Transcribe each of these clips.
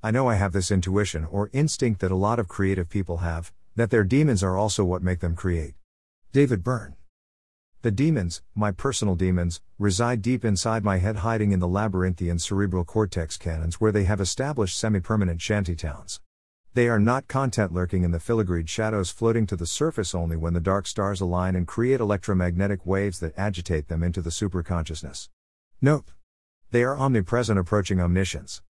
I know I have this intuition or instinct that a lot of creative people have, that their demons are also what make them create. David Byrne. The demons, my personal demons, reside deep inside my head, hiding in the labyrinthian cerebral cortex canons where they have established semi permanent shantytowns. They are not content lurking in the filigreed shadows floating to the surface only when the dark stars align and create electromagnetic waves that agitate them into the superconsciousness. Nope. They are omnipresent approaching omniscience.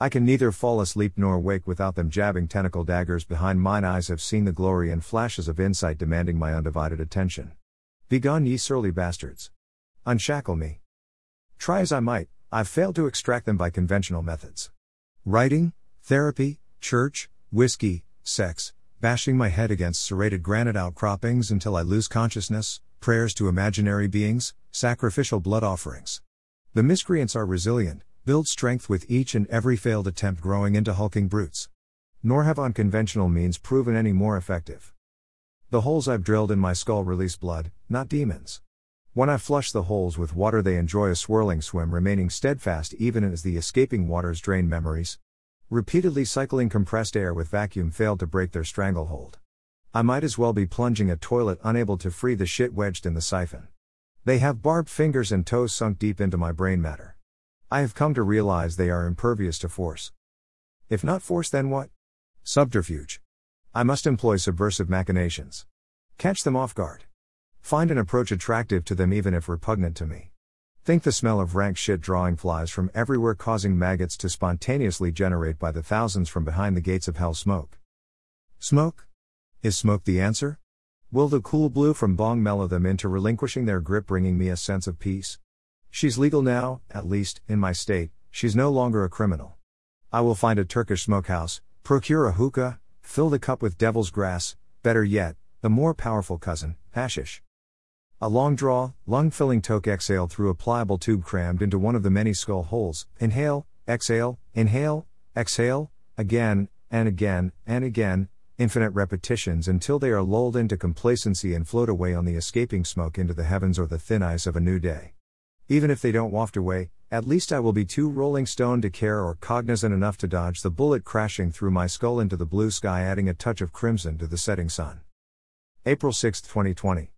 I can neither fall asleep nor wake without them jabbing tentacle daggers behind mine eyes have seen the glory and flashes of insight demanding my undivided attention. Begone, ye surly bastards. Unshackle me. Try as I might, I've failed to extract them by conventional methods. Writing, therapy, church, whiskey, sex, bashing my head against serrated granite outcroppings until I lose consciousness, prayers to imaginary beings, sacrificial blood offerings. The miscreants are resilient, build strength with each and every failed attempt growing into hulking brutes. Nor have unconventional means proven any more effective. The holes I've drilled in my skull release blood, not demons. When I flush the holes with water, they enjoy a swirling swim, remaining steadfast even as the escaping waters drain memories. Repeatedly cycling compressed air with vacuum failed to break their stranglehold. I might as well be plunging a toilet unable to free the shit wedged in the siphon. They have barbed fingers and toes sunk deep into my brain matter. I have come to realize they are impervious to force. If not force, then what? Subterfuge. I must employ subversive machinations. Catch them off guard. Find an approach attractive to them even if repugnant to me. Think the smell of rank shit drawing flies from everywhere, causing maggots to spontaneously generate by the thousands from behind the gates of hell smoke. Smoke? Is smoke the answer? Will the cool blue from bong mellow them into relinquishing their grip, bringing me a sense of peace? She's legal now, at least, in my state, she's no longer a criminal. I will find a Turkish smokehouse, procure a hookah, Fill the cup with devil's grass, better yet, the more powerful cousin, hashish. A long draw, lung filling toke exhale through a pliable tube crammed into one of the many skull holes. Inhale, exhale, inhale, exhale, again, and again, and again, infinite repetitions until they are lulled into complacency and float away on the escaping smoke into the heavens or the thin ice of a new day. Even if they don't waft away, at least I will be too rolling stone to care or cognizant enough to dodge the bullet crashing through my skull into the blue sky, adding a touch of crimson to the setting sun. April 6, 2020.